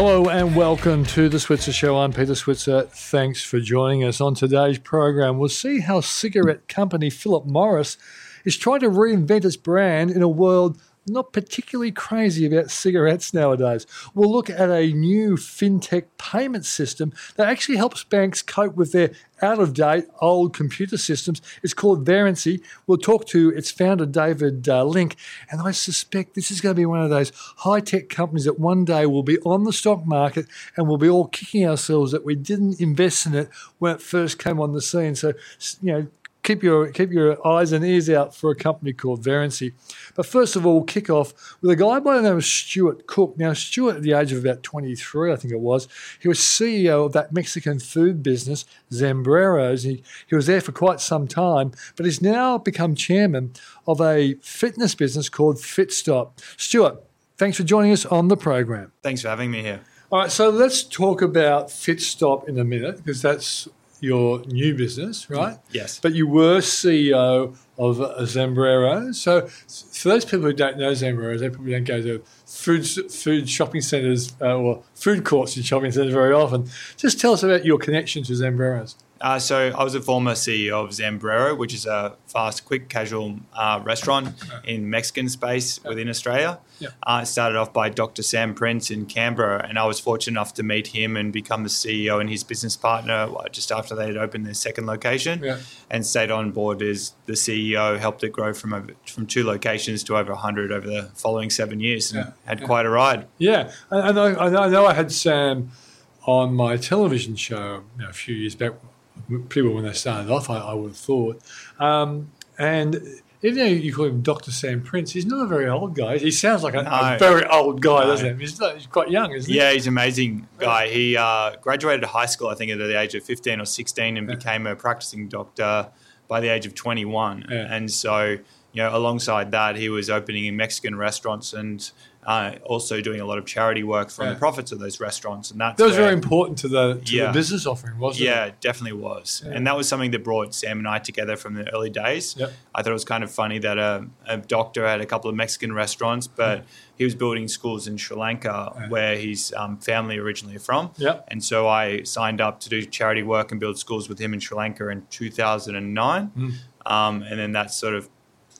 Hello and welcome to the Switzer Show. I'm Peter Switzer. Thanks for joining us. On today's program, we'll see how cigarette company Philip Morris is trying to reinvent its brand in a world not particularly crazy about cigarettes nowadays. We'll look at a new fintech payment system that actually helps banks cope with their out of date old computer systems. It's called Verrency. We'll talk to its founder, David uh, Link, and I suspect this is going to be one of those high tech companies that one day will be on the stock market and we'll be all kicking ourselves that we didn't invest in it when it first came on the scene. So, you know, keep your keep your eyes and ears out for a company called Verrency. But first of all, we'll kick off with a guy by the name of Stuart Cook. Now, Stuart, at the age of about 23, I think it was, he was CEO of that Mexican food business, Zambreros. He, he was there for quite some time, but he's now become chairman of a fitness business called Fitstop. Stuart, thanks for joining us on the program. Thanks for having me here. All right, so let's talk about Fitstop in a minute because that's your new business, right? Yes. But you were CEO of uh, Zambrero. So for those people who don't know Zambrero, they probably don't go to food food shopping centres uh, or food courts in shopping centres very often. Just tell us about your connection to Zambreros. Uh, so I was a former CEO of Zambrero, which is a fast, quick, casual uh, restaurant in Mexican space within Australia. Yeah. Uh, started off by Dr. Sam Prince in Canberra, and I was fortunate enough to meet him and become the CEO and his business partner uh, just after they had opened their second location, Yeah. and stayed on board as the CEO. Helped it grow from over, from two locations to over hundred over the following seven years, and Yeah. had quite a ride. Yeah, and I, I know I had Sam on my television show you know, a few years back. People when they started off, I, I would have thought, um, and even though you call him Doctor Sam Prince, he's not a very old guy. He sounds like a, a very old guy, No. doesn't he? He's, not, he's quite young, isn't he? Yeah, he's an amazing guy. He uh, graduated high school, I think, at the age of 15 or 16 and Yeah. became a practicing doctor by the age of 21. Yeah. And so, you know, alongside that, he was opening in Mexican restaurants and uh, also doing a lot of charity work from Yeah. the profits of those restaurants. And that's That was where- very important to the to Yeah. the business offering, wasn't yeah, it? it definitely was. Yeah. And that was something that brought Sam and I together from the early days. Yep. I thought it was kind of funny that a, a doctor had a couple of Mexican restaurants, but he was building schools in Sri Lanka Yeah. where his um, family originally are from. Yep. And so I signed up to do charity work and build schools with him in Sri Lanka in 2009. Mm. Um, and then that sort of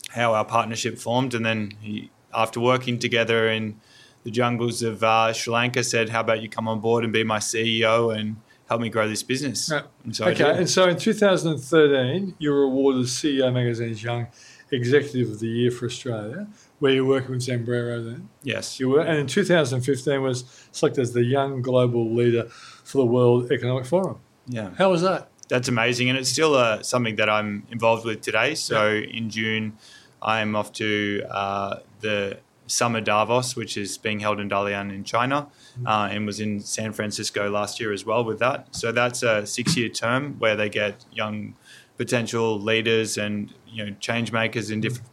how our partnership formed. And then he, after working together in the jungles of uh, Sri Lanka, said, "How about you come on board and be my CEO and help me grow this business?" Yeah. And so okay, and so in 2013, you were awarded CEO Magazine's Young Executive of the Year for Australia, where you're working with Zambrero then. Yes. You were, and in 2015 was selected as the Young Global Leader for the World Economic Forum. Yeah. How was that? That's amazing, and it's still uh, something that I'm involved with today. So in June, I'm off to uh, the Summer Davos, which is being held in Dalian in China, uh, and was in San Francisco last year as well with that. So that's a six-year term where they get young potential leaders and you know change makers in different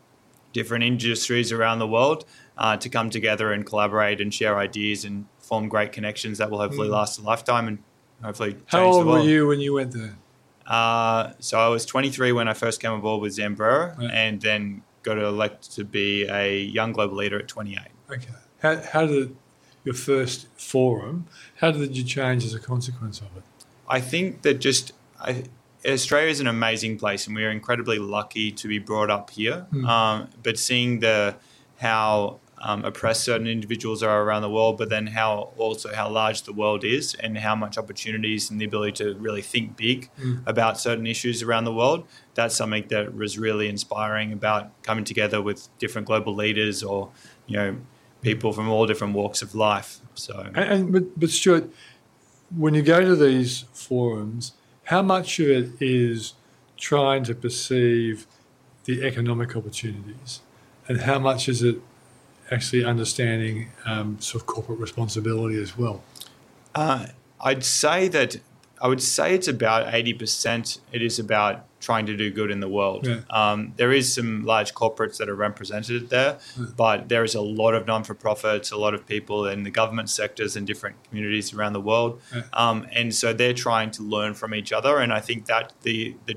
different industries around the world uh, to come together and collaborate and share ideas and form great connections that will hopefully last a lifetime and hopefully change How old were you when you went there? Uh, so I was 23 when I first came aboard with Zambrero, Yeah. and then got elected to be a young global leader at 28. Okay. How, how did your first forum, how did you change as a consequence of it? I think that just I, Australia is an amazing place, and we are incredibly lucky to be brought up here. Hmm. Um, but seeing the how um, oppressed certain individuals are around the world, but then how also how large the world is, and how much opportunities and the ability to really think big Hmm. about certain issues around the world. That's something that was really inspiring about coming together with different global leaders or you know people from all different walks of life. So And, and but, but Stuart, when you go to these forums, how much of it is trying to perceive the economic opportunities, and how much is it actually understanding um, sort of corporate responsibility as well? Uh, I'd say that I would say it's about eighty percent. It is about trying to do good in the world. Yeah. Um, there is some large corporates that are represented there, but there is a lot of non-for-profits, a lot of people in the government sectors and different communities around the world, Yeah. um, and so they're trying to learn from each other. And I think that the the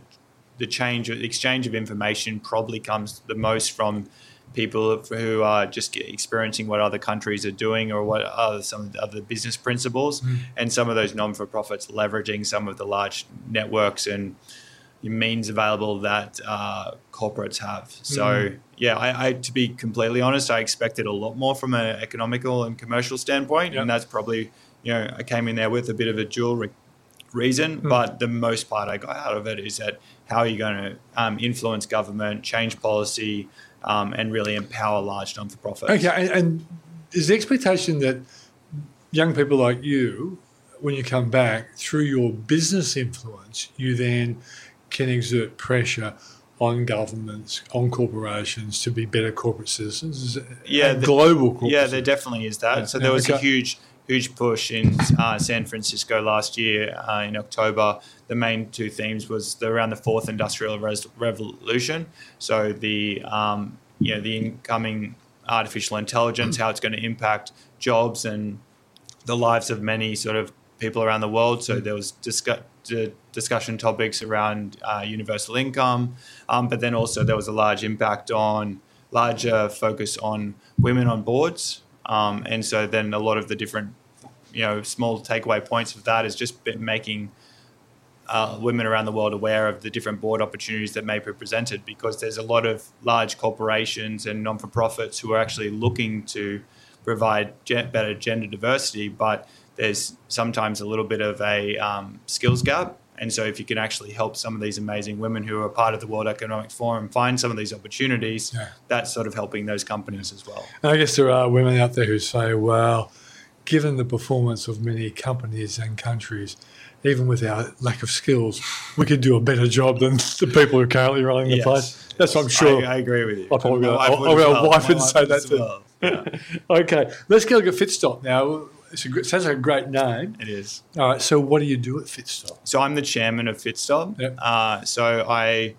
the change, the exchange of information probably comes the most from people who are just experiencing what other countries are doing or what are some of the other business principles, and some of those non-for-profits leveraging some of the large networks and means available that uh, corporates have. So yeah, I, I to be completely honest, I expected a lot more from an economical and commercial standpoint, Yeah. and that's probably you know I came in there with a bit of a dual re- reason, Hmm. but the most part I got out of it is that how are you going to um, influence government, change policy, um, and really empower large non-for-profits. Okay, and, and is the expectation that young people like you, when you come back through your business influence, you then can exert pressure on governments, on corporations to be better corporate citizens, Yeah, the- global Yeah, there definitely is that. Yeah. So there was a huge, huge push in uh, San Francisco last year uh, in October. The main two themes was the, around the fourth industrial res- revolution. So the um, you know the incoming artificial intelligence, how it's going to impact jobs and the lives of many sort of people around the world. So there was discuss, d- discussion topics around uh, universal income, um, but then also there was a large impact on larger focus on women on boards. Um, and so then a lot of the different, you know, small takeaway points of that is just making uh, women around the world aware of the different board opportunities that may be presented because there's a lot of large corporations and non-for-profits who are actually looking to provide better gender diversity, but there's sometimes a little bit of a um, skills gap. And so, if you can actually help some of these amazing women who are part of the World Economic Forum find some of these opportunities, Yeah. that's sort of helping those companies as well. And I guess there are women out there who say, well, given the performance of many companies and countries, even with our lack of skills, we could do a better job than the people who are currently running the Yes. place. That's what I'm sure. I, I agree with you. I probably My wife I'll- would I'll a well. wife and say that too. Yeah, Okay, let's go look at Fitstop now. It's a, sounds like a great name. it is. All right, so what do you do at Fitstop? So I'm the chairman of Fitstop. Yep. Uh, so I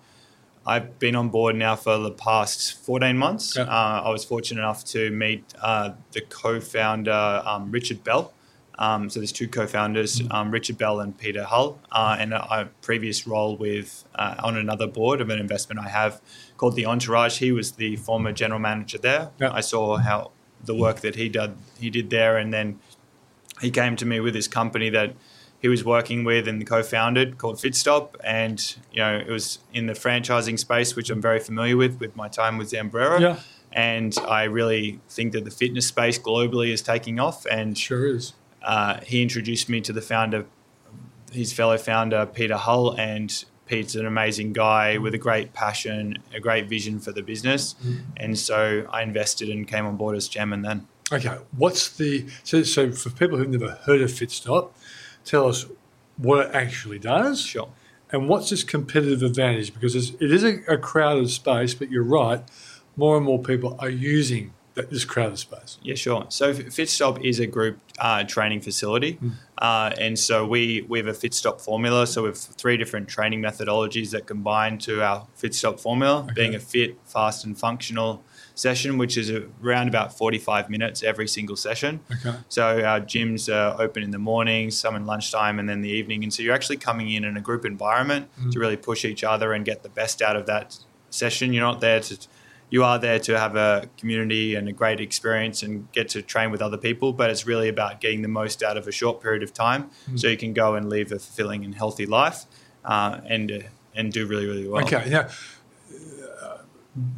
I've been on board now for the past 14 months. Yep. Uh, I was fortunate enough to meet uh, the co-founder um, Richard Bell. Um, so there's two co-founders, um, Richard Bell and Peter Hull, uh, and a, a previous role with uh, on another board of an investment I have called the Entourage. He was the former general manager there. Yep. I saw how the work that he did he did there, and then he came to me with this company that he was working with and co-founded called Fitstop, and you know it was in the franchising space, which I'm very familiar with with my time with Zambrero. Yeah. And I really think that the fitness space globally is taking off, and Sure is. uh, he introduced me to the founder, his fellow founder Peter Hull, and Pete's an amazing guy with a great passion, a great vision for the business, and so I invested and came on board as chairman then. Okay, what's the so, so for people who've never heard of Fitstop, tell us what it actually does Sure. and what's its competitive advantage because it's, a, a crowded space, but you're right, more and more people are using that, this crowded space. Yeah, sure. So Fitstop is a group uh, training facility, uh, and so we we have a Fitstop formula. So we have three different training methodologies that combine to our Fitstop formula, being a fit, fast, and functional session, which is around about forty five minutes every single session. Okay. So our gyms are open in the morning, some in lunchtime, and then the evening. And so you're actually coming in in a group environment to really push each other and get the best out of that session. You're not there to, you are there to have a community and a great experience and get to train with other people. But it's really about getting the most out of a short period of time, so you can go and live a fulfilling and healthy life, uh, and uh, and do really really well. Okay, uh,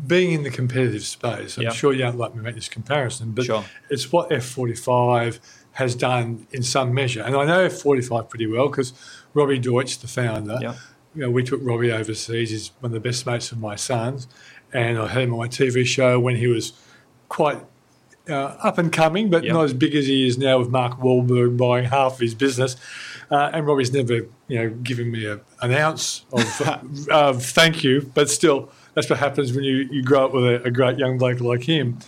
being in the competitive space, I'm Yeah. sure you don't like me make this comparison, but Sure. it's what F45 has done in some measure. And I know F45 pretty well because Robbie Deutsch, the founder, Yeah. you know, we took Robbie overseas. He's one of the best mates of my son's. And I had him on my TV show when he was quite uh, up and coming, but Yeah. not as big as he is now with Mark Wahlberg buying half of his business. Uh, and Robbie's never, you know, given me a, an ounce of uh, thank you, but still, that's what happens when you, you grow up with a, a great young bloke like him.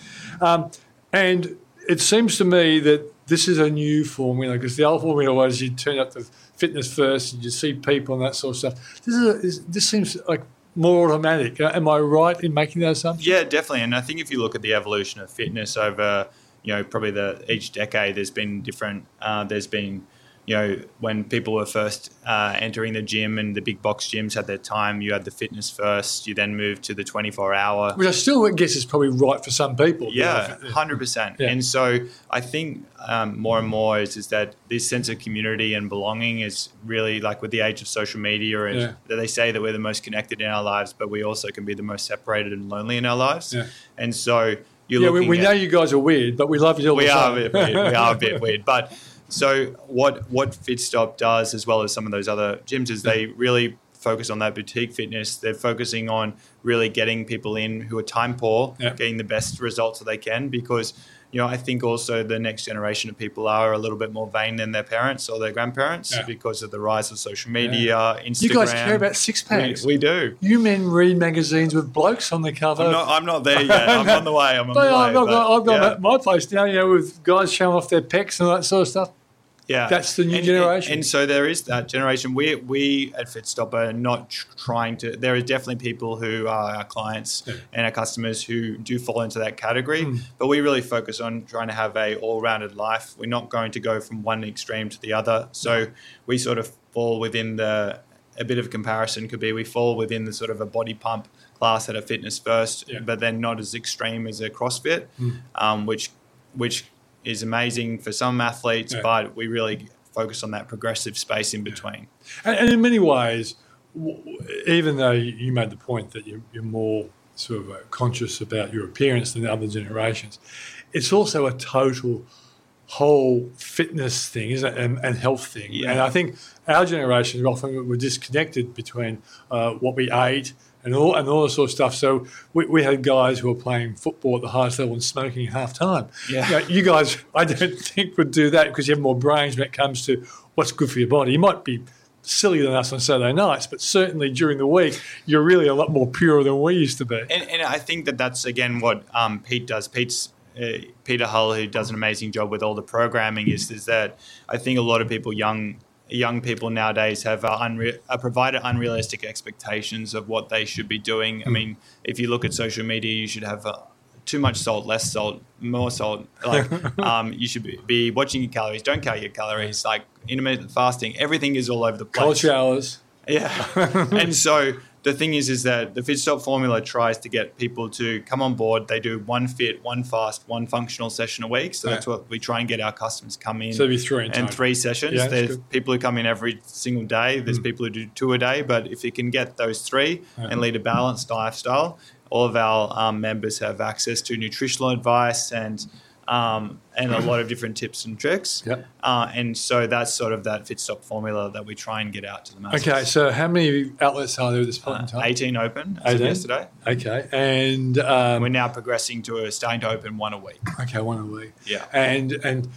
Um, And it seems to me that this is a new formula because the old formula was you turn up the fitness first and you see people and that sort of stuff. This is, a, is this seems like more automatic. Uh, Am I right in making that assumption? Yeah, definitely. And I think if you look at the evolution of fitness over, you know, probably the each decade, there's been different. Uh, there's been, you know, when people were first uh, entering the gym and the big box gyms had their time, you had the fitness first. You then moved to the 24 hour. Which I still guess is probably right for some people. Yeah, hundred percent. Yeah. And so I think um, more and more is is that this sense of community and belonging is really like with the age of social media, and Yeah. that they say that we're the most connected in our lives, but we also can be the most separated and lonely in our lives. Yeah. And so you're Yeah, we, we at, know you guys are weird, but we love you all we the are a bit weird. We are a bit weird, but so what what Fitstop does, as well as some of those other gyms, is they really focus on that boutique fitness. They're focusing on really getting people in who are time poor, Yeah. getting the best results that they can. Because you know, I think also the next generation of people are a little bit more vain than their parents or their grandparents Yeah. because of the rise of social media, Instagram. You guys care about six we, packs. we do. you men read magazines with blokes on the cover. I'm not, I'm not there yet. I'm on the way. I'm on the way. I've got, but, I've got yeah. my place now, you know, with guys showing off their pecs and all that sort of stuff. Yeah, That's the new And- generation. And, so there is that generation. We we at Fitstop are not tr- trying to. There are definitely people who are our clients and our customers who do fall into that category. Hmm. But we really focus on trying to have a all-rounded life. We're not going to go from one extreme to the other. So we sort of fall within the. A bit of a comparison could be we fall within the sort of a body pump class at a fitness first, Yeah. But then not as extreme as a CrossFit, um, which which is amazing for some athletes, Yeah. but we really focus on that progressive space in between. And, and in many ways, w- even though you you made the point that you're, you're more sort of uh, conscious about your appearance than other generations, it's also a total whole fitness thing, isn't it, and, and health thing. Yeah. And I think our generation often were disconnected between uh, what we ate and all and all this sort of stuff. So we, we had guys who were playing football at the highest level and smoking half time. Yeah. You, know, you guys, I don't think would do that because you have more brains when it comes to what's good for your body. You might be sillier than us on Saturday nights, but certainly during the week, you're really a lot more pure than we used to be. And, and I think that that's again what um, Pete does. Pete's uh, Peter Hull, who does an amazing job with all the programming, is is that I think a lot of people, young young people nowadays, have uh, unre- are provided unrealistic expectations of what they should be doing. I mean, if you look at social media, you should have. Uh, too much salt, less salt, more salt. Like um, you should be, be watching your calories. Don't count your calories. Like intermittent fasting, everything is all over the place. Cold showers. Yeah. and so the thing is, is that the Fit Stop formula tries to get people to come on board. They do one fit, one fast, one functional session a week. So that's what we try and get our customers come in. So be three and three sessions. Yeah, There's good. Mm. people who come in every single day. There's people who do two a day. But if you can get those three and lead a balanced lifestyle, all of our um, members have access to nutritional advice and um, and a lot of different tips and tricks. Yep. Uh, and so that's sort of that Fit Stop formula that we try and get out to the masses. Okay, so how many outlets are there at this point in Uh, time? 18 open as of 18? yesterday. Okay, and um, We're now progressing to a starting to open one a week. okay, one a week. Yeah. and and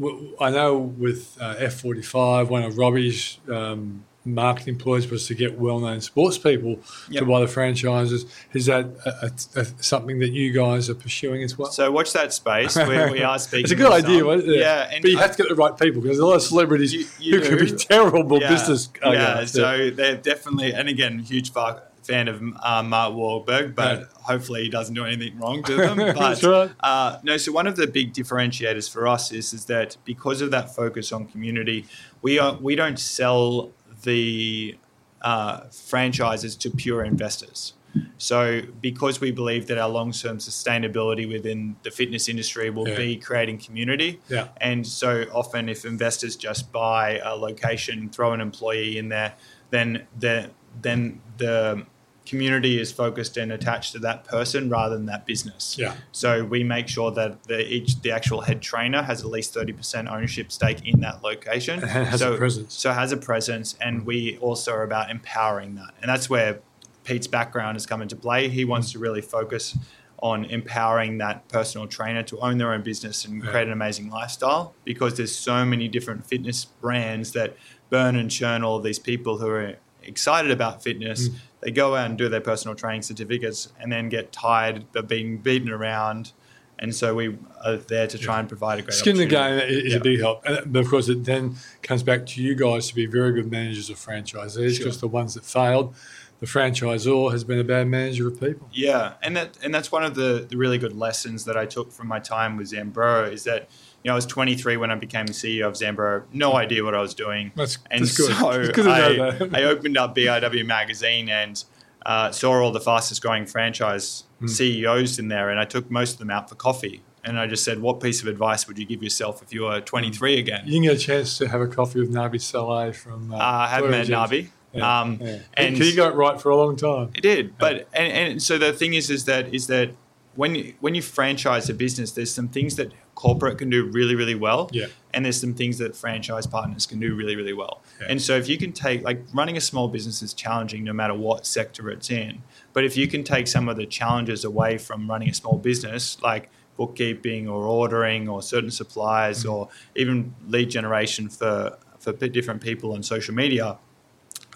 w- I know with uh, F forty five, one of Robbie's um, marketing ploys was to get well known sports people Yep. to buy the franchises. Is that a, a, a, something that you guys are pursuing as well? So watch that space. Where we are speaking. it's a good idea, some. wasn't it? Yeah, and but you I- have to get the right people because there's a lot of celebrities You- you who could be terrible yeah, business. yeah, guys. so they're definitely, and again, huge fan of uh, Mark Wahlberg, but Yeah. hopefully he doesn't do anything wrong to them. But That's right. uh, no, so one of the big differentiators for us is is that because of that focus on community, we are we don't sell the uh, franchises to pure investors. So, because we believe that our long term sustainability within the fitness industry will Yeah. be creating community, Yeah. and so often, if investors just buy a location, throw an employee in there, then the then the community is focused and attached to that person rather than that business. Yeah. So we make sure that the each the actual head trainer has at least thirty percent ownership stake in that location. And has so, a presence. So has a presence, and we also are about empowering that, and that's where Pete's background has come into play. He wants to really focus on empowering that personal trainer to own their own business and Yeah. create an amazing lifestyle because there's so many different fitness brands that burn and churn all of these people who are excited about fitness. Mm. They go out and do their personal training certificates and then get tired of being beaten around And so we are there to try and provide a great Skin in the game is Yeah. a big help. And of course, it then comes back to you guys to be very good managers of franchisees Sure. because the ones that failed, the franchisor has been a bad manager of people. Yeah, and that and that's one of the, the really good lessons that I took from my time with Zambro is that you know I was 23 when I became the CEO of Zambro, no idea what I was doing. That's- and that's good. so I. I opened up BRW magazine and uh, saw all the fastest growing franchise Hmm. CEOs in there, and I took most of them out for coffee. And I just said, "What piece of advice would you give yourself if you were 23 again?" You can get a chance to have a coffee with Nabi Saleh from. Uh, Uh, I haven't met Nabi, Yeah, um, yeah. and he got it right for a long time. It did, but and, and so the thing is, is that is that when you, when you franchise a business, there's some things that corporate can do really, really well, Yeah. and there's some things that franchise partners can do really, really well. Yeah. And so if you can take like running a small business is challenging no matter what sector it's in, but if you can take some of the challenges away from running a small business, like bookkeeping or ordering or certain suppliers Mm-hmm. or even lead generation for for different people on social media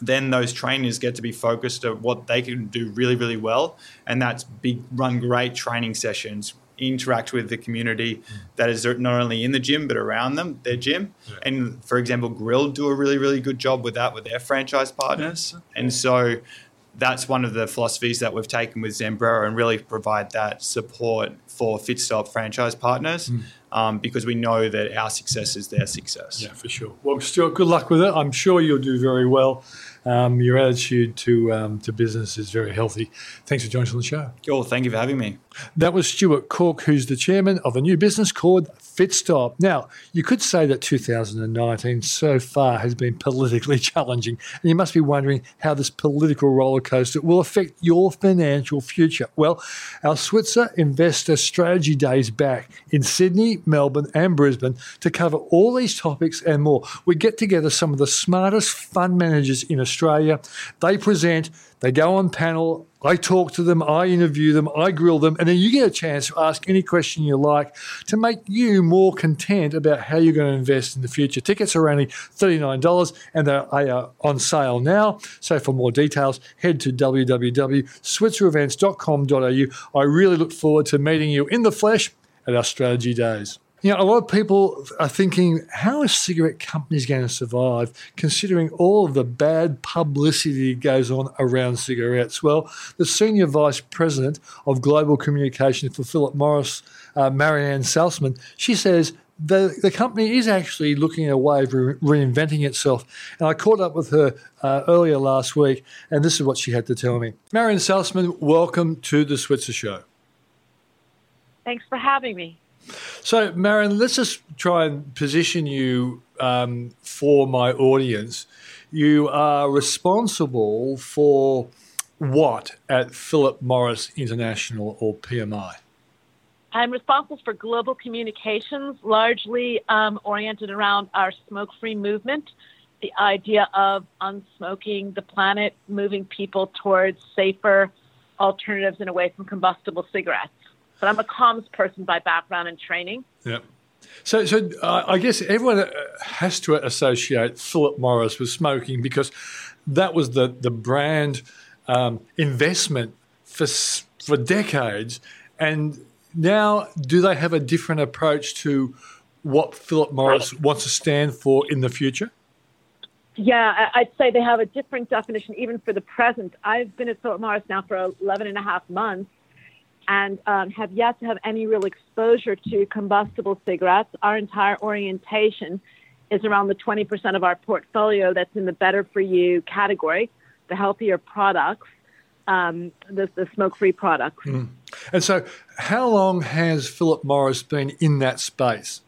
then those trainers get to be focused on what they can do really, really well. And that's big, run great training sessions, interact with the community that is not only in the gym, but around them, their gym. And for example, Grill'd do a really, really good job with that with their franchise partners. And so that's one of the philosophies that we've taken with Zambrero and really provide that support for Fitstop franchise partners um, because we know that our success is their success. Yeah, for sure. Well, Stuart, good luck with it. I'm sure you'll do very well. Um, your attitude to um, to business is very healthy. Thanks for joining us on the show. Cool. Thank you for having me. That was Stuart Cook, who's the chairman of a new business called Fitstop. Now, you could say that 2019 so far has been politically challenging, and you must be wondering how this political roller coaster will affect your financial future. Well, our Switzer Investor Strategy Days back in Sydney, Melbourne, and Brisbane to cover all these topics and more. We get together some of the smartest fund managers in Australia. They present, they go on panel. I talk to them, I interview them, I grill them, and then you get a chance to ask any question you like to make you more content about how you're going to invest in the future. Tickets are only $39 and they are on sale now. So for more details, head to www.switzerevents.com.au. I really look forward to meeting you in the flesh at our strategy days. You know, a lot of people are thinking, how are cigarette companies going to survive considering all of the bad publicity that goes on around cigarettes? Well, the Senior Vice President of Global Communication for Philip Morris, uh, Marian Salzman, she says the, the company is actually looking at a way of re- reinventing itself. And I caught up with her uh, earlier last week, and this is what she had to tell me. Marian Salzman, welcome to the Switzer Show. Thanks for having me. So, Marian, let's just try and position you um, for my audience. You are responsible for what at Philip Morris International or PMI? I'm responsible for global communications, largely um, oriented around our smoke free movement, the idea of unsmoking the planet, moving people towards safer alternatives and away from combustible cigarettes. But I'm a comms person by background and training. Yep. So, so uh, I guess everyone uh, has to associate Philip Morris with smoking because that was the the brand um, investment for for decades, and now do they have a different approach to what Philip Morris wants to stand for in the future? Yeah, I'd say they have a different definition even for the present. I've been at Philip Morris now for 11 and a half months and um, have yet to have any real exposure to combustible cigarettes. Our entire orientation is around the 20% of our portfolio that's in the better for you category, the healthier products, um, the, the smoke free products. And so, how long has Philip Morris been in that space?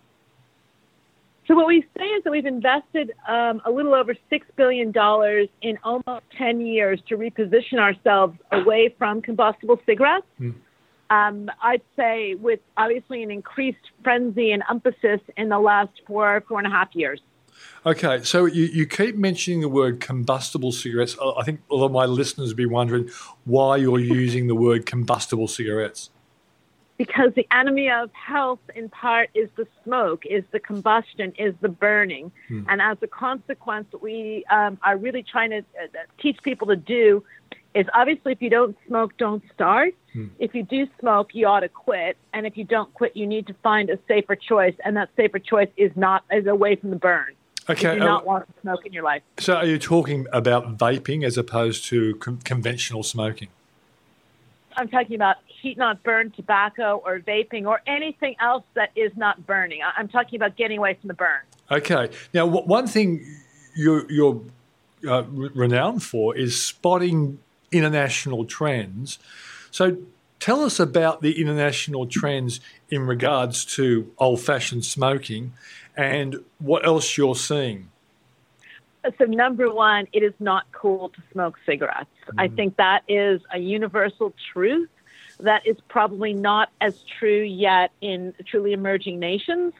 So what we say is that we've invested um, a little over six billion dollars in almost ten years to reposition ourselves away from combustible cigarettes. Um, I'd say with obviously an increased frenzy and emphasis in the last four four and a half years. Okay, so you, you keep mentioning the word combustible cigarettes. I I think a lot of my listeners will be wondering why you're using the word combustible cigarettes. because the enemy of health in part is the smoke, is the combustion, is the burning. And as a consequence, we um, are really trying to uh, teach people to do is obviously if you don't smoke, don't start. Hmm. If you do smoke, you ought to quit. And if you don't quit, you need to find a safer choice. And that safer choice is not is away from the burn. Okay. You do uh, not want to smoke in your life. so are you talking about vaping as opposed to con- conventional smoking? I'm talking about heat not burn tobacco or vaping or anything else that is not burning. I- I'm talking about getting away from the burn. Okay. Now, w- one thing you're, you're uh, renowned for is spotting international trends. So, tell us about the international trends in regards to old fashioned smoking and what else you're seeing. So, number one, it is not cool to smoke cigarettes. Mm-hmm. I think that is a universal truth that is probably not as true yet in truly emerging nations,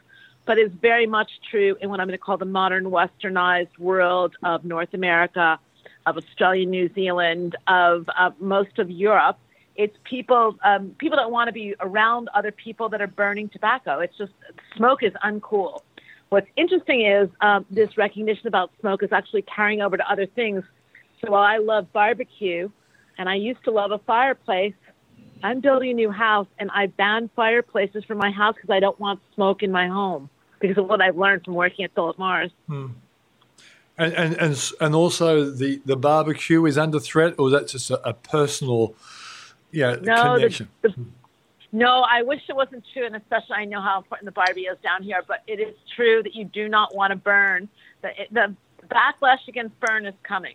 but is very much true in what I'm going to call the modern westernized world of North America, of Australia, New Zealand, of uh, most of Europe. It's people. Um, people don't want to be around other people that are burning tobacco. It's just smoke is uncool. What's interesting is um, this recognition about smoke is actually carrying over to other things. So while I love barbecue, and I used to love a fireplace, I'm building a new house, and I banned fireplaces from my house because I don't want smoke in my home because of what I've learned from working at Philip Morris. And, and, and, and also, the, the barbecue is under threat, or that's just a, a personal yeah, No, connection? the, no, I wish it wasn't true, and especially I know how important the barbie is down here. But it is true that you do not want to burn. The, the backlash against burn is coming.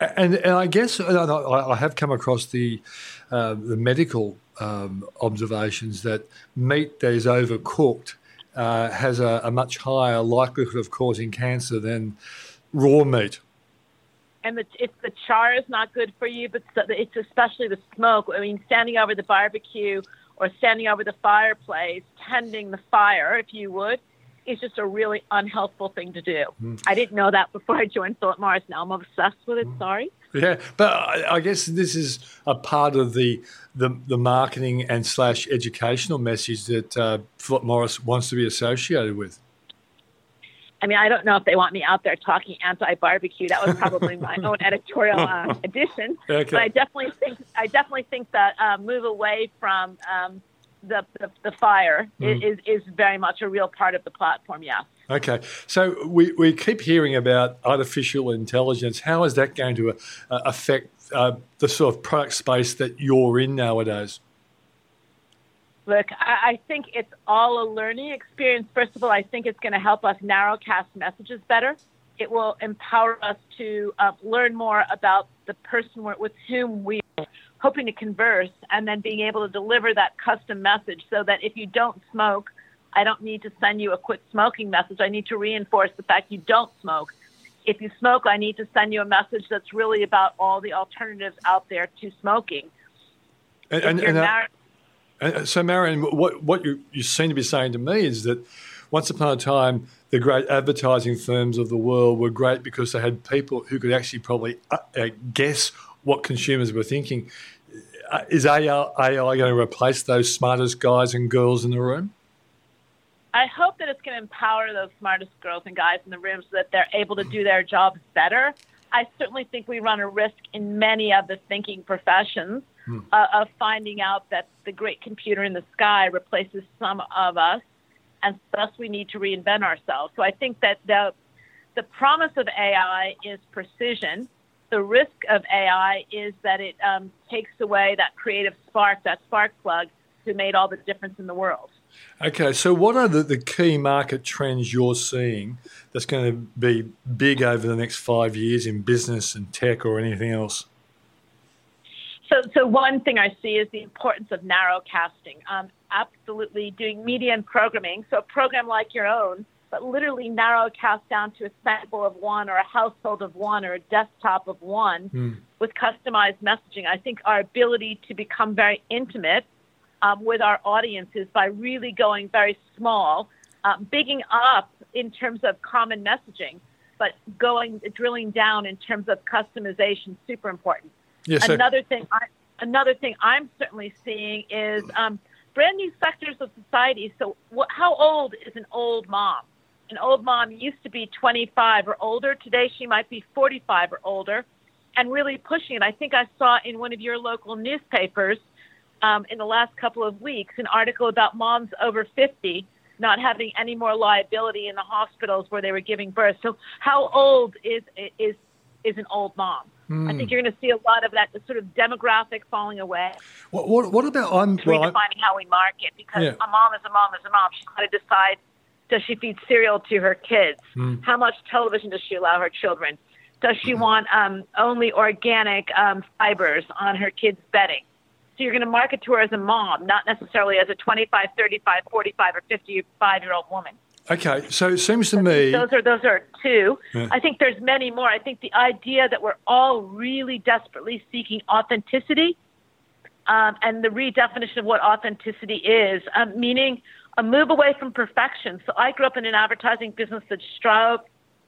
And, and I guess and I I have come across the uh, the medical um, observations that meat that is overcooked uh, has a, a much higher likelihood of causing cancer than raw meat. and the, it's the char is not good for you, but it's especially the smoke. I mean, standing over the barbecue or standing over the fireplace, tending the fire, if you would, is just a really unhelpful thing to do. I didn't know that before I joined Philip Morris. Now I'm obsessed with it. Sorry. Yeah, but I, I guess this is a part of the the, the marketing and slash educational message that uh, Philip Morris wants to be associated with. I mean, I don't know if they want me out there talking anti-barbecue. That was probably my own editorial uh, addition. Okay. But I definitely think I definitely think that uh, move away from um, the, the the fire Mm. is, is very much a real part of the platform. Yes. Okay, so we, we keep hearing about artificial intelligence. How is that going to uh, affect uh, the sort of product space that you're in nowadays? Look, I, I think it's all a learning experience. First of all, I think it's going to help us narrowcast messages better. It will empower us to uh, learn more about the person with whom we hoping to converse, and then being able to deliver that custom message so that if you don't smoke, I don't need to send you a quit smoking message. I need to reinforce the fact you don't smoke. If you smoke, I need to send you a message that's really about all the alternatives out there to smoking. And, and, and, mar- and so, Marian, what, what you, you seem to be saying to me is that once upon a time, the great advertising firms of the world were great because they had people who could actually probably uh, uh, guess what consumers were thinking. Uh, is AI, AI going to replace those smartest guys and girls in the room? I hope that it's going to empower those smartest girls and guys in the room so that they're able to do their jobs better. I certainly think we run a risk in many of the thinking professions uh, of finding out that the great computer in the sky replaces some of us, and thus we need to reinvent ourselves. So I think that the the promise of AI is precision. The risk of AI is that it um, takes away that creative spark, that spark plug, who made all the difference in the world. Okay, so what are the, the key market trends you're seeing that's going to be big over the next five years in business and tech or anything else? So, so one thing I see is the importance of narrow casting. Um, absolutely doing media and programming. So a program like your own, but literally narrow cast down to a sample of one or a household of one or a desktop of one with customized messaging. I think our ability to become very intimate um, with our audiences by really going very small, um, bigging up in terms of common messaging, but going drilling down in terms of customization, super important. Yes, another thing, I, another thing I'm certainly seeing is um, brand new sectors of society. So, what, how old is an old mom? An old mom used to be 25 or older. Today, she might be 45 or older. and really pushing it. I think I saw in one of your local newspapers um, in the last couple of weeks an article about moms over 50 not having any more liability in the hospitals where they were giving birth. So, how old is is is an old mom? Mm. I think you're going to see a lot of that sort of demographic falling away. What, what, what about I'm well, redefining how we market because yeah. a mom is a mom is a mom. She's got to decide does she feed cereal to her kids? Mm. How much television does she allow her children? Does she want um, only organic um, fibers on her kids' bedding? So you're going to market to her as a mom, not necessarily as a 25, 35, 45, or 55 year old woman. Okay, so it seems to me those are those are two. Yeah. I think there's many more. I think the idea that we're all really desperately seeking authenticity, um, and the redefinition of what authenticity is, um, meaning a move away from perfection. So I grew up in an advertising business that strove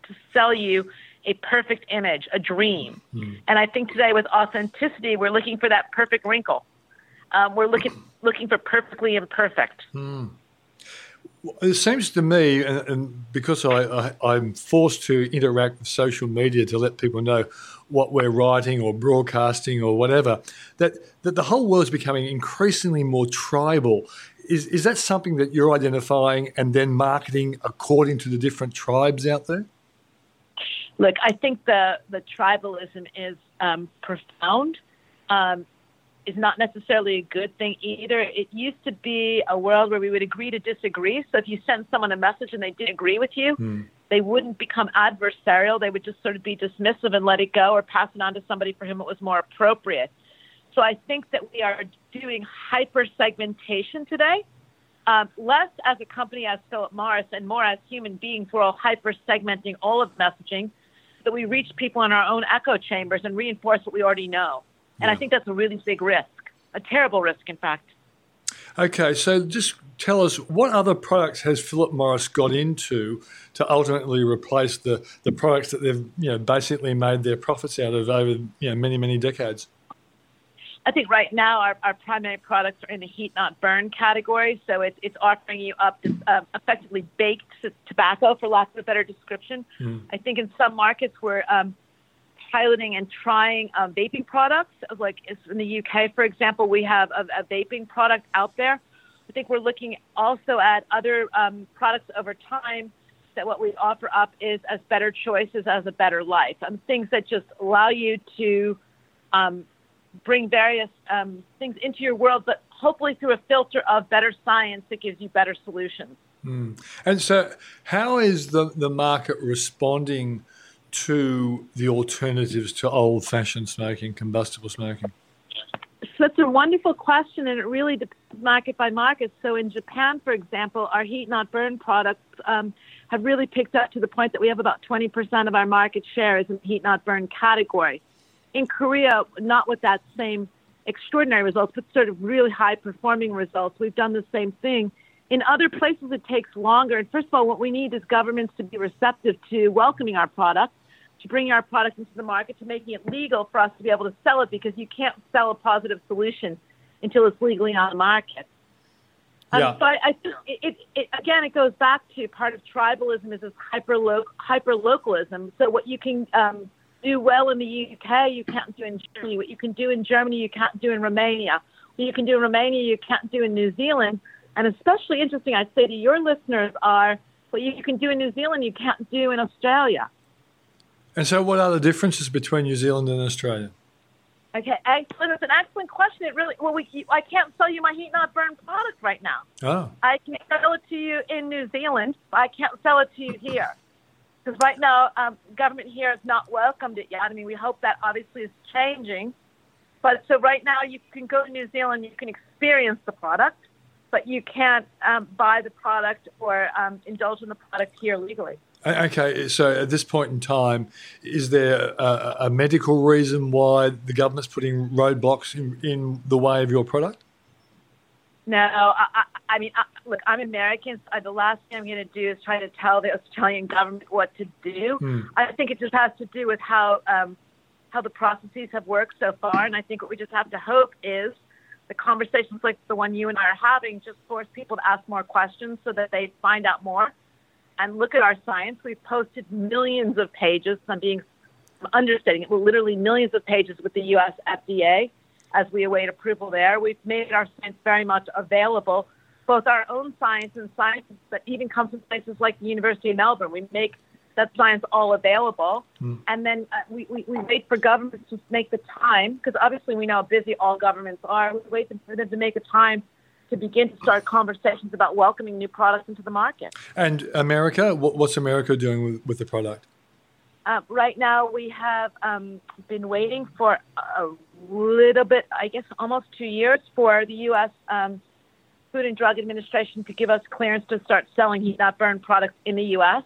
to sell you a perfect image, a dream. Mm. And I think today with authenticity, we're looking for that perfect wrinkle. Um, we're looking looking for perfectly imperfect. Mm. It seems to me, and, and because I, I, am forced to interact with social media to let people know what we're writing or broadcasting or whatever, that, that the whole world is becoming increasingly more tribal. Is, is that something that you're identifying and then marketing according to the different tribes out there? Look, I think the, the tribalism is um, profound. Um, is not necessarily a good thing either. It used to be a world where we would agree to disagree. So if you sent someone a message and they didn't agree with you, mm. they wouldn't become adversarial. They would just sort of be dismissive and let it go or pass it on to somebody for whom it was more appropriate. So I think that we are doing hyper segmentation today. Um, less as a company as Philip Morris and more as human beings, we're all hyper segmenting all of messaging that we reach people in our own echo chambers and reinforce what we already know. And yeah. I think that's a really big risk, a terrible risk, in fact. Okay, so just tell us what other products has Philip Morris got into to ultimately replace the, the products that they've you know basically made their profits out of over you know many many decades. I think right now our, our primary products are in the heat not burn category, so it's it's offering you up to, uh, effectively baked tobacco, for lack of a better description. Mm. I think in some markets we're um, piloting and trying um, vaping products. Like in the UK, for example, we have a, a, vaping product out there. I think we're looking also at other um, products over time that what we offer up is as better choices as a better life. Um, things that just allow you to um, bring various um, things into your world, but hopefully through a filter of better science that gives you better solutions. Mm. And so, how is the, the market responding to the alternatives to old fashioned smoking, combustible smoking? So it's a wonderful question, and it really depends market by market. So in Japan, for example, our heat not burn products um, have really picked up to the point that we have about 20% of our market share is in the heat not burn category. In Korea, not with that same extraordinary results, but sort of really high performing results. We've done the same thing. In other places, it takes longer. And first of all, what we need is governments to be receptive to welcoming our product to bringing our product into the market, to making it legal for us to be able to sell it because you can't sell a positive solution until it's legally on the market. Um, yeah. So I, I think it, it, it, again, it goes back to part of tribalism is this hyper hyper localism. So what you can um, do well in the UK, you can't do in Germany. What you can do in Germany, you can't do in Romania. What you can do in Romania, you can't do in New Zealand. And especially interesting, I'd say to your listeners are what you can do in New Zealand, you can't do in Australia. And so, what are the differences between New Zealand and Australia? Okay, excellent. It's an excellent question. It really well, we, I can't sell you my heat not burn product right now. Oh. I can sell it to you in New Zealand, but I can't sell it to you here because right now um, government here has not welcomed it yet. I mean, we hope that obviously is changing. But so right now you can go to New Zealand, you can experience the product, but you can't um, buy the product or um, indulge in the product here legally. Okay, so at this point in time, is there a, a medical reason why the government's putting roadblocks in, in the way of your product? No, I, I, I mean, I, look, I'm American. So the last thing I'm going to do is try to tell the Australian government what to do. Hmm. I think it just has to do with how um, how the processes have worked so far, and I think what we just have to hope is the conversations like the one you and I are having just force people to ask more questions so that they find out more and look at our science. We've posted millions of pages. I'm being I'm understating it, literally millions of pages with the U.S. FDA as we await approval there. We've made our science very much available, both our own science and science that even comes from places like the University of Melbourne. We make that science all available. Mm. And then uh, we, we, we, wait for governments to make the time, because obviously we know how busy all governments are. We wait for them to make a time to begin to start conversations about welcoming new products into the market. And America, what's America doing with, with the product? Uh, right now, we have um, been waiting for a little bit, I guess almost two years, for the U.S. Um, Food and Drug Administration to give us clearance to start selling heat not burn products in the U.S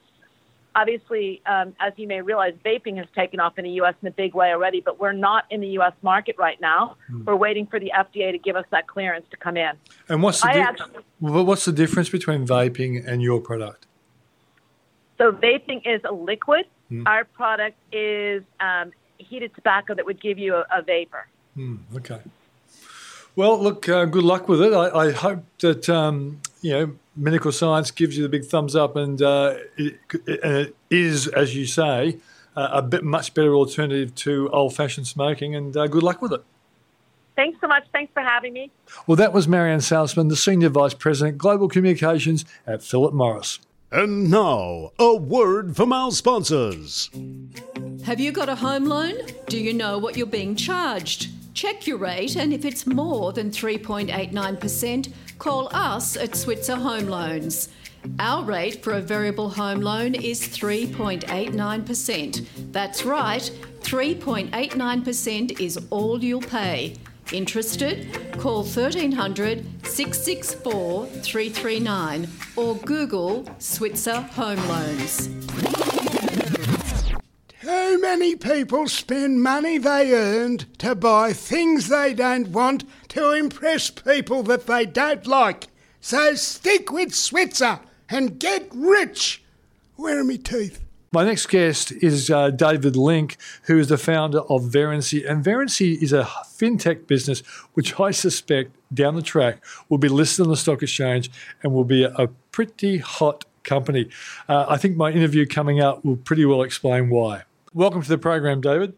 obviously, um, as you may realize, vaping has taken off in the U.S. in a big way already, but we're not in the U.S. market right now. Mm. We're waiting for the FDA to give us that clearance to come in. And what's the, di- actually, what's the difference between vaping and your product? So, vaping is a liquid. Mm. Our product is um, heated tobacco that would give you a, a vapor. Mm, okay. Well, look, uh, good luck with it. I, I hope that um, you know medical science gives you the big thumbs up, and uh, it, it is, as you say, uh, a bit much better alternative to old-fashioned smoking. And uh, good luck with it. Thanks so much. Thanks for having me. Well, that was Marian Salzman, the Senior Vice President, Global Communications at Philip Morris. And now, a word from our sponsors. Have you got a home loan? Do you know what you're being charged? Check your rate, and if it's more than 3.89%, call us at Switzer Home Loans. Our rate for a variable home loan is 3.89%. That's right, 3.89% is all you'll pay. Interested? Call 1300 664 339 or Google Switzer Home Loans. Too many people spend money they earned to buy things they don't want to impress people that they don't like. So stick with Switzer and get rich. Where are my teeth? My next guest is uh, David Link, who is the founder of Verrency. And Verrency is a fintech business which I suspect down the track will be listed on the stock exchange and will be a, pretty hot company. Uh, I think my interview coming up will pretty well explain why. Welcome to the program, David.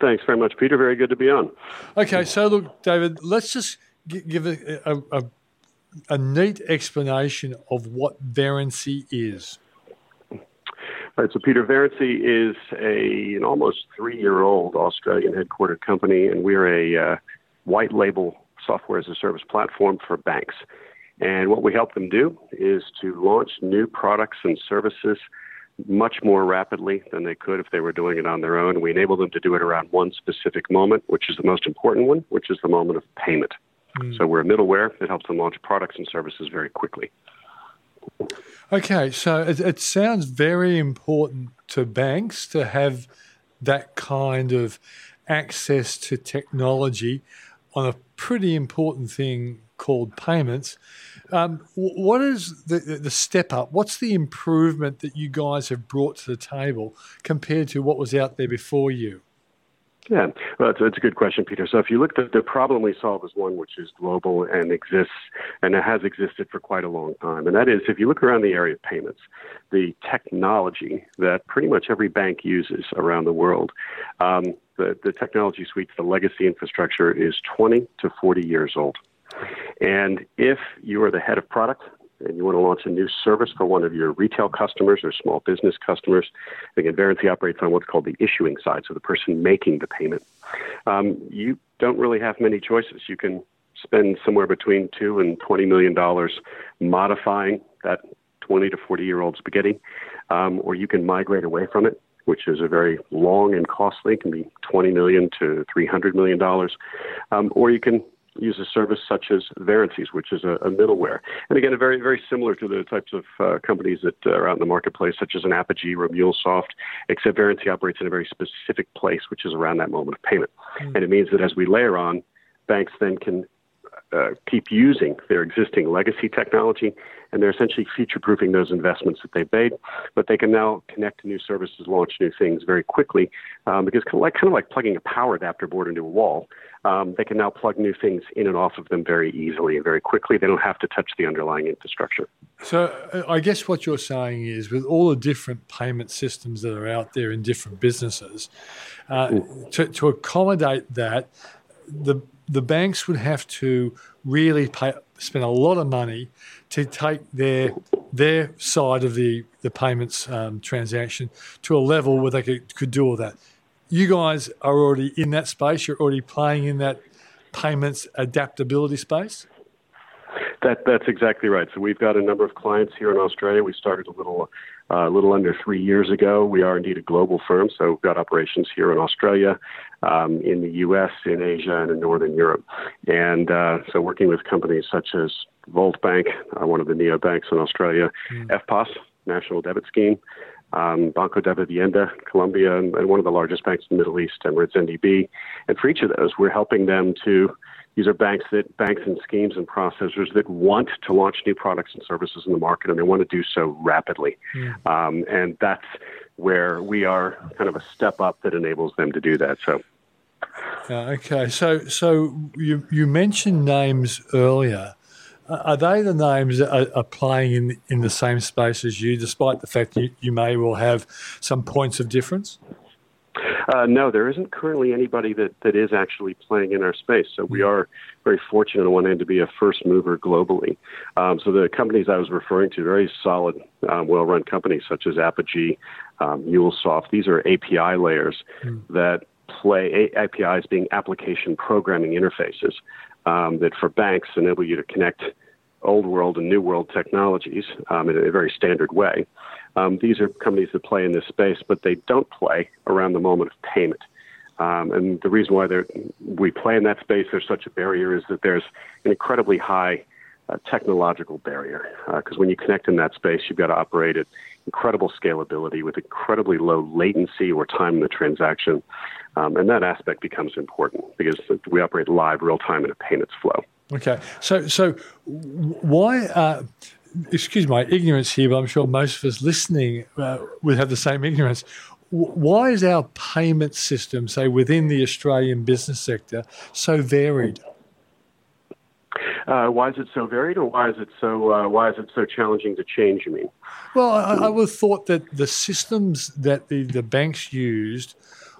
Thanks very much, Peter. Very good to be on. Okay, so look, David, let's just give a, a, a, a neat explanation of what Verrency is. All right, so Peter, Verrency is a, an almost three year old Australian headquartered company, and we're a uh, white label software as a service platform for banks. And what we help them do is to launch new products and services much more rapidly than they could if they were doing it on their own. We enable them to do it around one specific moment, which is the most important one, which is the moment of payment. Mm. So we're a middleware that helps them launch products and services very quickly. Okay, so it, it sounds very important to banks to have that kind of access to technology on a pretty important thing called payments. Um, what is the, the step up? What's the improvement that you guys have brought to the table compared to what was out there before you? Yeah, well, it's, it's a good question, Peter. So if you look at the problem we solve is one which is global and exists, and it has existed for quite a long time. And that is, if you look around the area of payments, the technology that pretty much every bank uses around the world, um, the, the technology suite, the legacy infrastructure is 20 to 40 years old. And if you are the head of product and you want to launch a new service for one of your retail customers or small business customers, again, Verrency operates on what's called the issuing side, so the person making the payment. Um, you don't really have many choices. You can spend somewhere between two and twenty million dollars modifying that twenty to forty year old spaghetti, um, or you can migrate away from it which is a very long and costly, can be 20 million to 300 million dollars, um, or you can use a service such as Verrency's, which is a, a, middleware. And again, very, very similar to the types of uh, companies that uh, are out in the marketplace, such as an Apigee or a MuleSoft, except Verrency operates in a very specific place, which is around that moment of payment. Mm. And it means that as we layer on, banks then can uh, keep using their existing legacy technology, and they're essentially future proofing those investments that they've made. But they can now connect to new services, launch new things very quickly, um, because kind of, like, kind of like plugging a power adapter board into a wall. Um, they can now plug new things in and off of them very easily and very quickly. They don't have to touch the underlying infrastructure. So, I guess what you're saying is with all the different payment systems that are out there in different businesses, uh, to, to accommodate that, the the banks would have to really pay, spend a lot of money to take their their side of the the payments um, transaction to a level where they could, could do all that. You guys are already in that space. You're already playing in that payments adaptability space. That that's exactly right. So we've got a number of clients here in Australia. We started a little uh, a little under three years ago. We are indeed a global firm, so we've got operations here in Australia, um, in the U.S., in Asia, and in Northern Europe. And uh, so working with companies such as Volt Bank, uh, one of the neo banks in Australia, mm. EFTPOS, National Debit Scheme, um, Banco de Vivienda, Colombia, and, and, one of the largest banks in the Middle East, Emirates NBD. And for each of those, we're helping them to these are banks that banks and schemes and processors that want to launch new products and services in the market, and they want to do so rapidly. Mm. Um, and that's where we are kind of a step up that enables them to do that. So. Uh, okay, so so you you mentioned names earlier. Uh, are they the names that are, are, playing in in the same space as you, despite the fact you, you may well have some points of difference? Uh, no, there isn't currently anybody that, that is actually playing in our space. So we hmm. are very fortunate on one end to be a first mover globally. Um, so the companies I was referring to, very solid, um, well-run companies such as Apigee, um, MuleSoft. These are API layers mm. that play APIs being application programming interfaces um, that for banks enable you to connect old world and new world technologies um, in a very standard way. Um, these are companies that play in this space, but they don't play around the moment of payment. Um, and the reason why we play in that space, there's such a barrier, is that there's an incredibly high uh, technological barrier. Because uh, when you connect in that space, you've got to operate at incredible scalability with incredibly low latency or time in the transaction. Um, and that aspect becomes important because we operate live, real time in a payments flow. Okay, so so why? Uh, excuse my ignorance here, but I'm sure most of us listening uh, would have the same ignorance. Why is our payment system, say within the Australian business sector, so varied? Uh, why is it so varied, or why is it so uh, why is it so challenging to change? You mean? Well, I, I would have thought that the systems that the, the banks used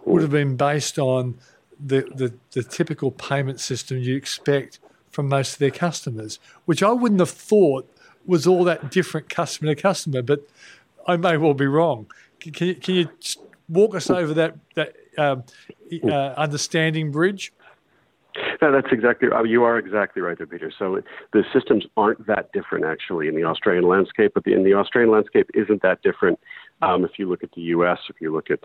would have been based on the, the, the typical payment system you expect from most of their customers, which I wouldn't have thought was all that different customer to customer, but I may well be wrong. Can you, can you walk us over that, that um, uh, understanding bridge? No, that's exactly. Uh, you are exactly right there, Peter. So the systems aren't that different actually in the Australian landscape, but the, in the Australian landscape isn't that different. Um, if you look at the U.S., if you look at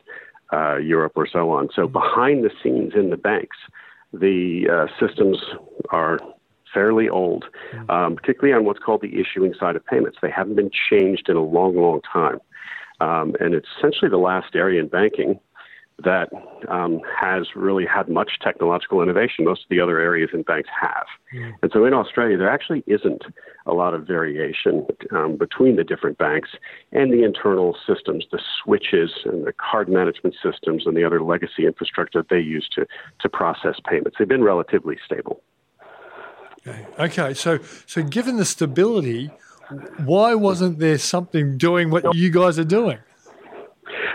uh, Europe, or so on. So behind the scenes in the banks, the uh, systems are fairly old, mm-hmm. um, particularly on what's called the issuing side of payments. They haven't been changed in a long, long time. Um, and it's essentially the last area in banking that um, has really had much technological innovation. Most of the other areas in banks have. Mm. And so in Australia, there actually isn't a lot of variation um, between the different banks and the internal systems, the switches and the card management systems and the other legacy infrastructure that they use to, to process payments. They've been relatively stable. Okay. okay, so so given the stability, why wasn't there something doing what you guys are doing?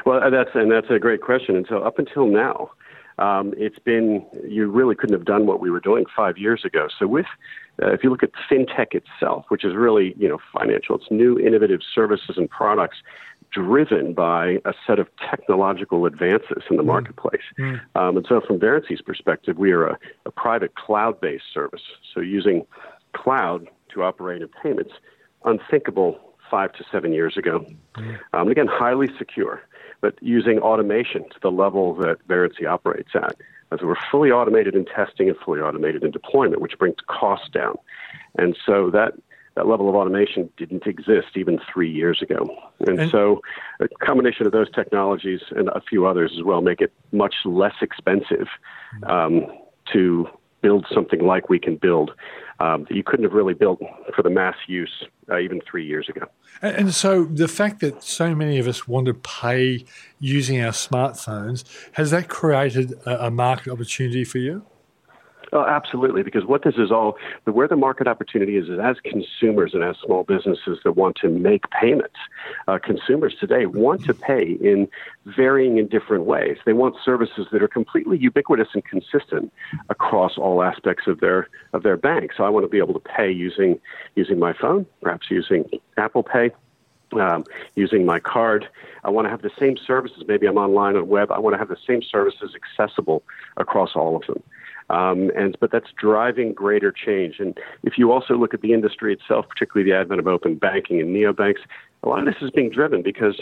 Well, uh, that's and that's a great question. And so up until now, um, it's been you really couldn't have done what we were doing five years ago. So with uh, if you look at fintech itself, which is really you know financial, it's new innovative services and products driven by a set of technological advances in the mm. marketplace. Mm. Um, and so, from Verrency's perspective, we are a, a private cloud based service. So, using cloud to operate in payments, unthinkable five to seven years ago. Mm. Um, again, highly secure but using automation to the level that Verrency operates at. As we're fully automated in testing and fully automated in deployment, which brings costs down. And so that that level of automation didn't exist even three years ago. And, and, so a combination of those technologies and a few others as well make it much less expensive um, to build something like we can build um, that you couldn't have really built for the mass use uh, even three years ago. And, and so the fact that so many of us want to pay using our smartphones has that created a, a market opportunity for you? Oh, absolutely, because what this is all, where the market opportunity is, is as consumers and as small businesses that want to make payments. Uh, consumers today want to pay in varying and different ways. They want services that are completely ubiquitous and consistent across all aspects of their of their bank. So I want to be able to pay using using my phone, perhaps using Apple Pay, um, using my card. I want to have the same services. Maybe I'm online on web. I want to have the same services accessible across all of them. Um, and but that's driving greater change. And if you also look at the industry itself, particularly the advent of open banking and neobanks, a lot of this is being driven because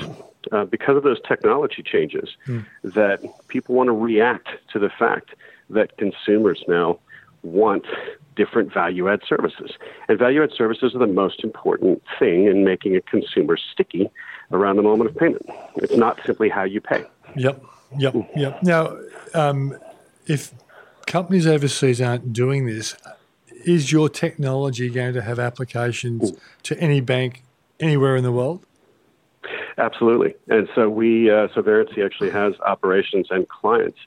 uh, because of those technology changes mm. that people want to react to the fact that consumers now want different value add services. And value add services are the most important thing in making a consumer sticky around the moment of payment. It's not simply how you pay. Yep, yep, yep. Now, um, if companies overseas aren't doing this, is your technology going to have applications to any bank anywhere in the world? Absolutely. And so we, uh, so Verrency actually has operations and clients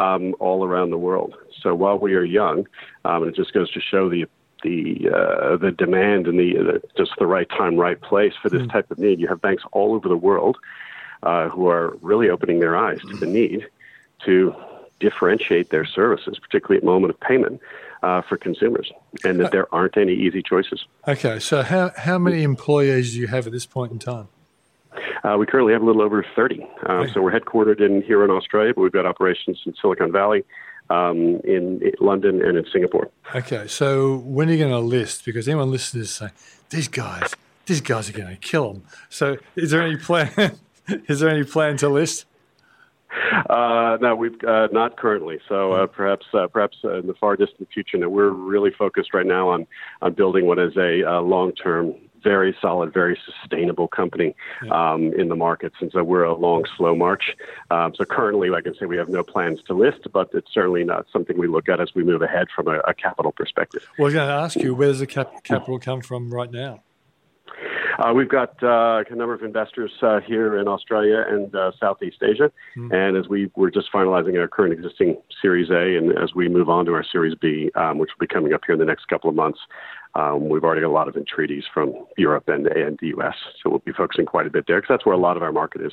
um, all around the world. So while we are young, um, it just goes to show the the uh, the demand and the, the, just the right time, right place for this mm. type of need. You have banks all over the world uh, who are really opening their eyes to the need to differentiate their services, particularly at moment of payment, uh, for consumers, and that uh, there aren't any easy choices. Okay, so how how many employees do you have at this point in time? Uh, we currently have a little over 30. Uh, okay. So we're headquartered in here in Australia, but we've got operations in Silicon Valley, um, in London, and in Singapore. Okay, so when are you going to list? Because anyone listening is saying these guys, these guys are going to kill them. So is there any plan? is there any plan to list? Uh, no, we've uh, not currently. So uh, perhaps, uh, perhaps in the far distant future. No, we're really focused right now on on building what is a, a long-term, very solid, very sustainable company um, in the markets. And so we're a long, slow march. Um, so currently, like I say, we have no plans to list, but it's certainly not something we look at as we move ahead from a, a capital perspective. Well, I was going to ask you, where does the cap- capital come from right now? Uh, we've got uh, a number of investors uh, here in Australia and uh, Southeast Asia. Mm. And as we we're just finalizing our current existing Series A, and as we move on to our Series B, um, which will be coming up here in the next couple of months, um, we've already got a lot of entreaties from Europe and, and the US. So we'll be focusing quite a bit there because that's where a lot of our market is.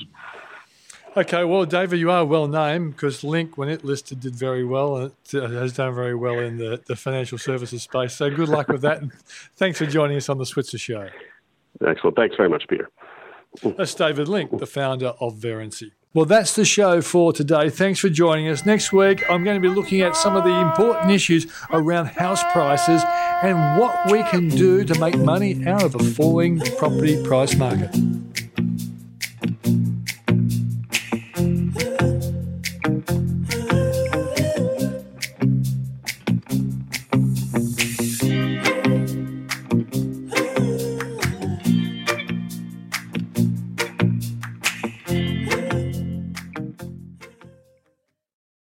Okay, well, David, you are well named because Link, when it listed, did very well and it uh, has done very well in the, the financial services space. So good luck with that. And thanks for joining us on the Switzer Show. Excellent. Thanks very much, Peter. That's David Link, the founder of Verrency. Well, that's the show for today. Thanks for joining us. Next week, I'm going to be looking at some of the important issues around house prices and what we can do to make money out of a falling property price market.